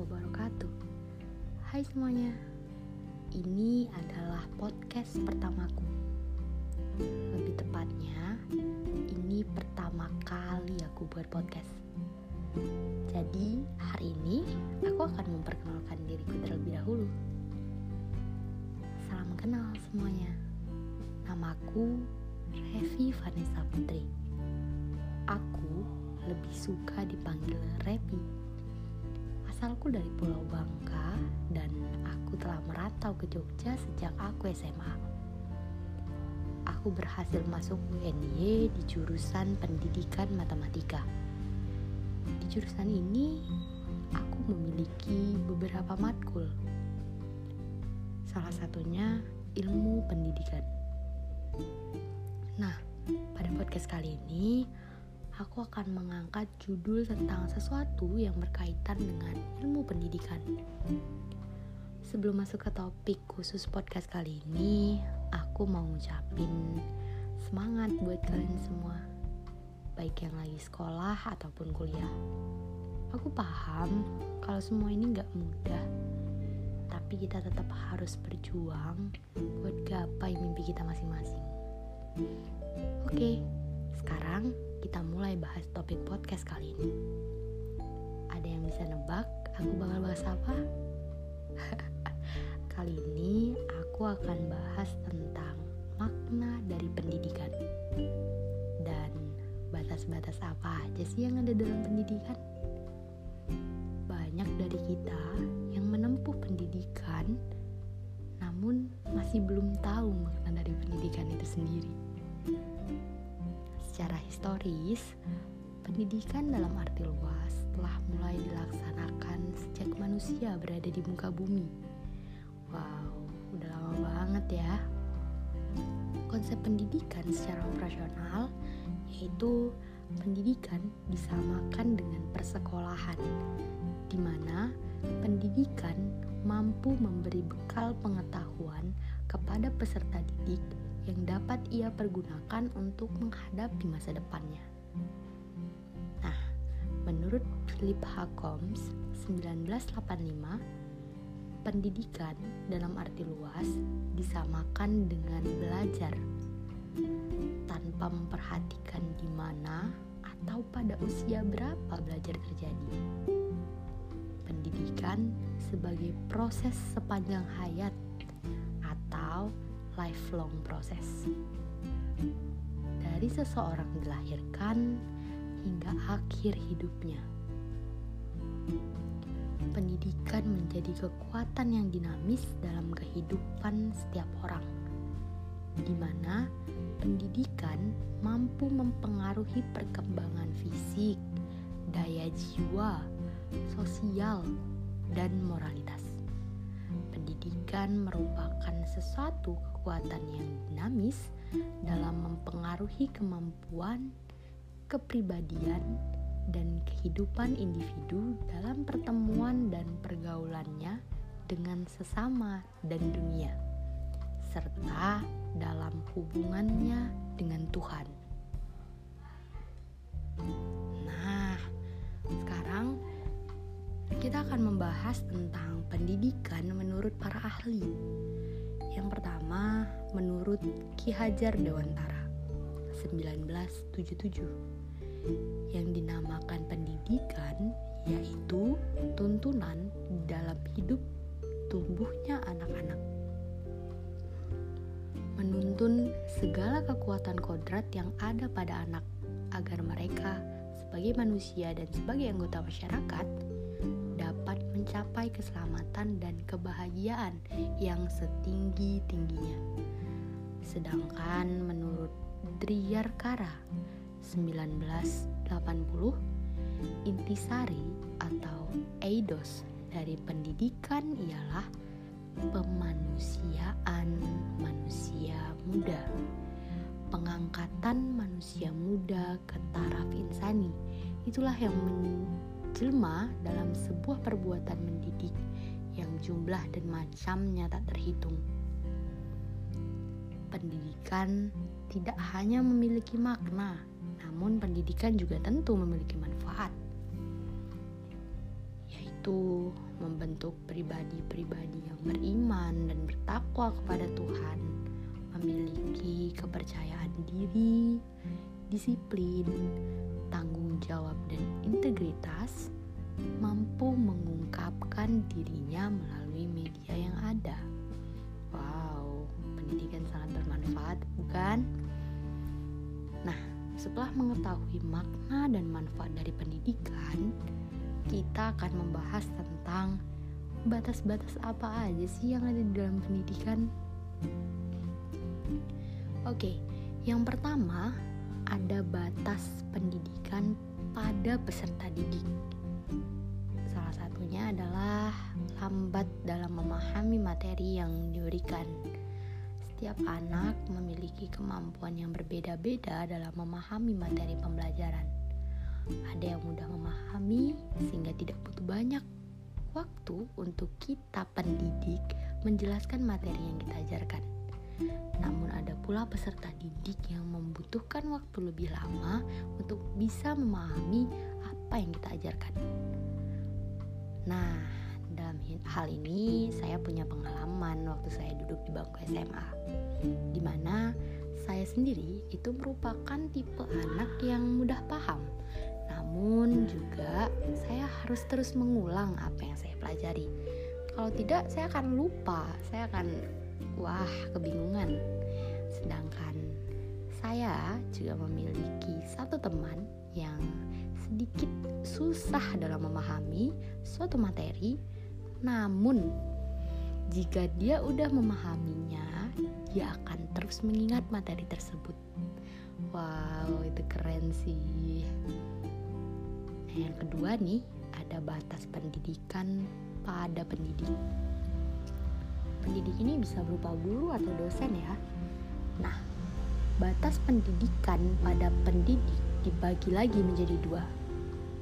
wabarakatuh. Hai semuanya Ini adalah podcast pertamaku. Lebih tepatnya Ini pertama kali aku buat podcast. Jadi hari ini Aku akan memperkenalkan diriku terlebih dahulu. Salam kenal semuanya. Namaku Revi Vanessa Putri. Aku lebih suka dipanggil Revi Asalku dari Pulau Bangka dan aku telah merantau ke Jogja sejak aku SMA. Aku berhasil masuk UNY di jurusan Pendidikan Matematika. Di jurusan ini, aku memiliki beberapa matkul. Salah satunya ilmu pendidikan. Nah, pada podcast kali ini aku akan mengangkat judul tentang sesuatu yang berkaitan dengan ilmu pendidikan. Sebelum masuk ke topik khusus podcast kali ini, aku mau ngucapin semangat buat kalian semua, baik yang lagi sekolah ataupun kuliah. Aku paham kalau semua ini gak mudah, tapi kita tetap harus berjuang buat gapai mimpi kita masing-masing. Oke, sekarang kita mulai bahas topik podcast kali ini. Ada yang bisa nebak aku bakal bahas apa? kali ini aku akan bahas tentang makna dari pendidikan dan batas-batas apa aja sih yang ada dalam pendidikan. Banyak dari kita yang menempuh pendidikan namun masih belum tahu makna dari pendidikan itu sendiri secara historis, pendidikan dalam arti luas telah mulai dilaksanakan sejak manusia berada di muka bumi. Wow, udah lama banget ya. Konsep pendidikan secara operasional yaitu pendidikan disamakan dengan persekolahan, di mana pendidikan mampu memberi bekal pengetahuan kepada peserta didik yang dapat ia pergunakan untuk menghadapi masa depannya. Nah, menurut Philip H. Combs 1985, pendidikan dalam arti luas disamakan dengan belajar tanpa memperhatikan di mana atau pada usia berapa belajar terjadi. Pendidikan sebagai proses sepanjang hayat lifelong proses. Dari seseorang dilahirkan hingga akhir hidupnya. Pendidikan menjadi kekuatan yang dinamis dalam kehidupan setiap orang, di mana pendidikan mampu mempengaruhi perkembangan fisik, daya jiwa, sosial, dan moralitas. Pendidikan merupakan sesuatu kekuatan yang dinamis dalam mempengaruhi kemampuan, kepribadian, dan kehidupan individu dalam pertemuan dan pergaulannya dengan sesama dan dunia, serta dalam hubungannya dengan Tuhan. Nah, sekarang kita akan membahas tentang pendidikan menurut para ahli yang pertama, menurut Ki Hajar Dewantara 1977 yang dinamakan pendidikan yaitu tuntunan dalam hidup tumbuhnya anak-anak. Menuntun segala kekuatan kodrat yang ada pada anak agar mereka sebagai manusia dan sebagai anggota masyarakat dapat mencapai keselamatan dan kebahagiaan yang setinggi-tingginya. Sedangkan menurut Driyarkara 1980, intisari atau eidos dari pendidikan ialah pemanusiaan manusia muda. Pengangkatan manusia muda ke taraf insani itulah yang jelma dalam sebuah perbuatan mendidik yang jumlah dan macamnya tak terhitung. Pendidikan tidak hanya memiliki makna, namun pendidikan juga tentu memiliki manfaat, yaitu membentuk pribadi-pribadi yang beriman dan bertakwa kepada Tuhan, memiliki kepercayaan diri, disiplin, tanggung jawab, dan integritas, mampu mengungkapkan dirinya melalui media yang ada. Bermanfaat, bukan? Nah, setelah mengetahui makna dan manfaat dari pendidikan, kita akan membahas tentang batas-batas apa aja sih yang ada di dalam pendidikan. Oke, yang pertama ada batas pendidikan pada peserta didik. Salah satunya adalah lambat dalam memahami materi yang diberikan. Setiap anak memiliki kemampuan yang berbeda-beda dalam memahami materi pembelajaran ada yang mudah memahami sehingga tidak butuh banyak waktu untuk kita pendidik menjelaskan materi yang kita ajarkan. Namun ada pula peserta didik yang membutuhkan waktu lebih lama untuk bisa memahami apa yang kita ajarkan. Nah, dalam hal ini saya punya pengalaman waktu saya duduk di bangku SMA, di mana saya sendiri itu merupakan tipe anak yang mudah paham namun juga saya harus terus mengulang apa yang saya pelajari. Kalau tidak, saya akan lupa, saya akan wah kebingungan. Sedangkan saya juga memiliki satu teman yang sedikit susah dalam memahami suatu materi, namun jika dia udah memahaminya, dia akan terus mengingat materi tersebut. Wow, itu keren sih. Nah, yang kedua nih, ada batas pendidikan pada pendidik. Pendidik ini bisa berupa guru atau dosen ya. Nah, batas pendidikan pada pendidik dibagi lagi menjadi dua.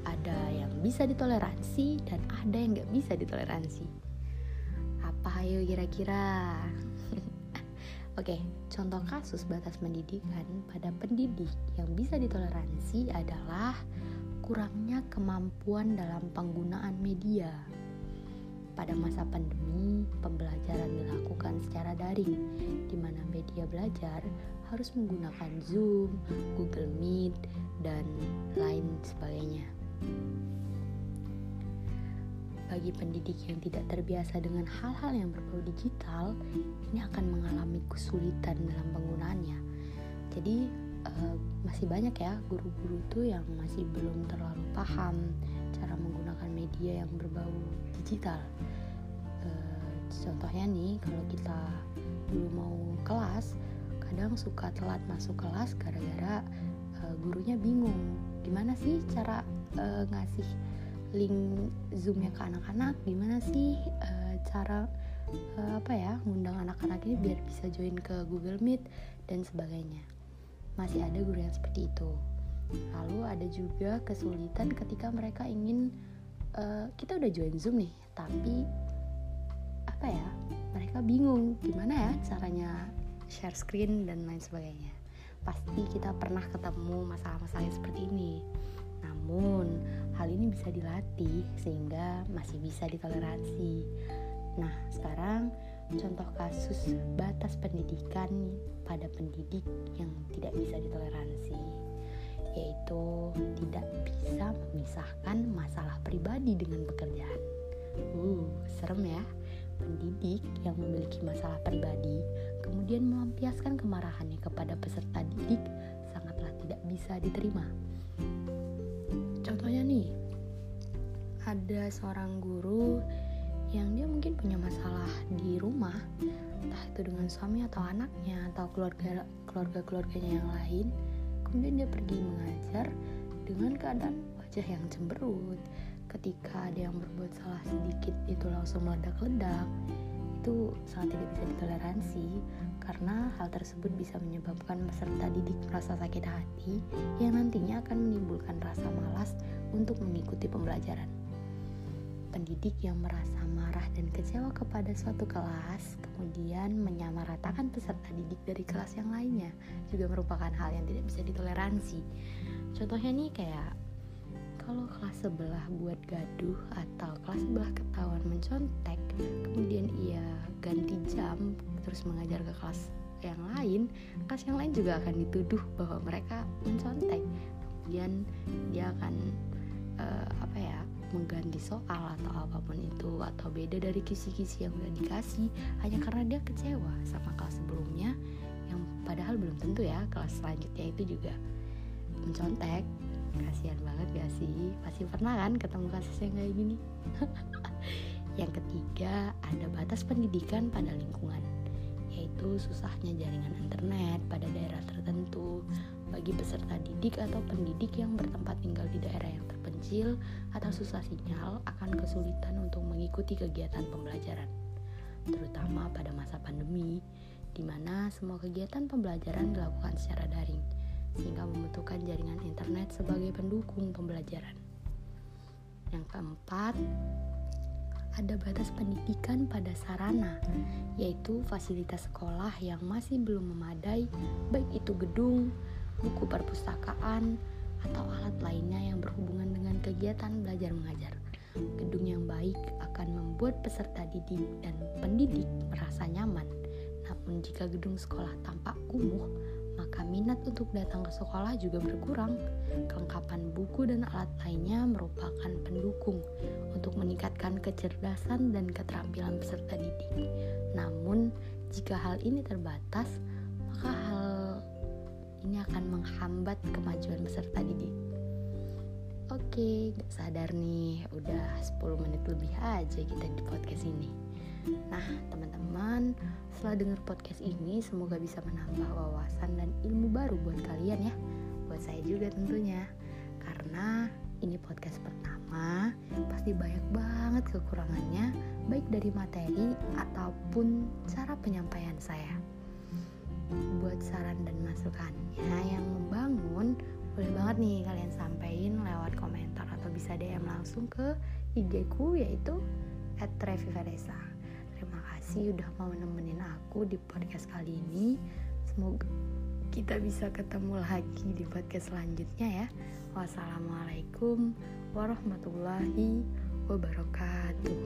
Ada yang bisa ditoleransi dan ada yang nggak bisa ditoleransi. Apa ayo kira-kira? Oke, contoh kasus batas pendidikan pada pendidik yang bisa ditoleransi adalah kurangnya kemampuan dalam penggunaan media. Pada masa pandemi, pembelajaran dilakukan secara daring, di mana media belajar harus menggunakan Zoom, Google Meet, dan lain sebagainya. Bagi pendidik yang tidak terbiasa dengan hal-hal yang berbau digital, ini akan mengalami kesulitan dalam penggunaannya. Jadi, uh, masih banyak ya guru-guru tuh yang masih belum terlalu paham cara menggunakan media yang berbau digital. Uh, contohnya nih kalau kita dulu mau kelas, kadang suka telat masuk kelas gara-gara uh, gurunya bingung gimana sih cara uh, ngasih link zoomnya ke anak-anak, gimana sih uh, cara uh, apa ya ngundang anak-anak ini biar bisa join ke Google Meet dan sebagainya. Masih ada guru yang seperti itu. Lalu ada juga kesulitan ketika mereka ingin uh, kita udah join zoom nih tapi apa ya mereka bingung gimana ya caranya share screen dan lain sebagainya. Pasti kita pernah ketemu masalah-masalah seperti ini namun hal ini bisa dilatih sehingga masih bisa ditoleransi nah sekarang contoh kasus batas pendidikan pada pendidik yang tidak bisa ditoleransi yaitu tidak bisa memisahkan masalah pribadi dengan pekerjaan. Uh, serem ya. Pendidik yang memiliki masalah pribadi kemudian melampiaskan kemarahannya kepada peserta didik sangatlah tidak bisa diterima. Contohnya nih, ada seorang guru yang dia mungkin punya masalah di rumah entah itu dengan suami atau anaknya atau keluarga keluarga keluarganya yang lain. Kemudian dia pergi mengajar dengan keadaan wajah yang cemberut. Ketika ada yang berbuat salah sedikit itu langsung meledak-ledak. Itu sangat tidak bisa ditoleransi karena hal tersebut bisa menyebabkan peserta didik merasa sakit hati yang nantinya akan menimbulkan rasa malas untuk mengikuti pembelajaran pendidik yang merasa marah dan kecewa kepada suatu kelas, kemudian menyamaratakan peserta didik dari kelas yang lainnya, juga merupakan hal yang tidak bisa ditoleransi. Contohnya nih kayak kalau kelas sebelah buat gaduh atau kelas sebelah ketahuan mencontek kemudian ia ganti jam terus mengajar ke kelas yang lain kelas yang lain juga akan dituduh bahwa mereka mencontek kemudian dia akan uh, apa ya mengganti soal atau apa pun itu atau beda dari kisi-kisi yang udah dikasih hanya karena dia kecewa sama kelas sebelumnya yang padahal belum tentu ya kelas selanjutnya itu juga mencontek. Kasihan banget gak sih? Pasti pernah kan ketemu kasus yang kayak gini? Yang ketiga ada batas pendidikan pada lingkungan yaitu susahnya jaringan internet pada daerah tertentu bagi peserta didik atau pendidik yang bertempat tinggal di daerah yang terpencil atau susah sinyal akan kesulitan untuk mengikuti kegiatan pembelajaran terutama pada masa pandemi di mana semua kegiatan pembelajaran dilakukan secara daring sehingga membutuhkan jaringan internet sebagai pendukung pembelajaran. Yang keempat, ada batas pendidikan pada sarana, yaitu fasilitas sekolah yang masih belum memadai, baik itu gedung, buku perpustakaan, atau alat lainnya yang berhubungan dengan kegiatan belajar mengajar. Gedung yang baik akan membuat peserta didik dan pendidik merasa nyaman. Namun jika gedung sekolah tampak kumuh, maka minat untuk datang ke sekolah juga berkurang. Kelengkapan buku dan alat lainnya merupakan pendukung untuk meningkatkan kecerdasan dan keterampilan peserta didik. Namun, jika hal ini terbatas, maka ini akan menghambat kemajuan peserta didik. Oke, gak sadar nih, udah 10 menit lebih aja kita di podcast ini. Nah, teman-teman, setelah dengar podcast ini, semoga bisa menambah wawasan dan ilmu baru buat kalian ya. Buat saya juga tentunya. Karena ini podcast pertama, pasti banyak banget kekurangannya, baik dari materi ataupun cara penyampaian saya. Buat saran dan masukannya yang membangun, boleh banget nih kalian sampaikan lewat komentar atau bisa DM langsung ke IG ku yaitu @revivanesa kasih udah mau nemenin aku di podcast kali ini. Semoga kita bisa ketemu lagi di podcast selanjutnya ya. Wassalamualaikum warahmatullahi wabarakatuh.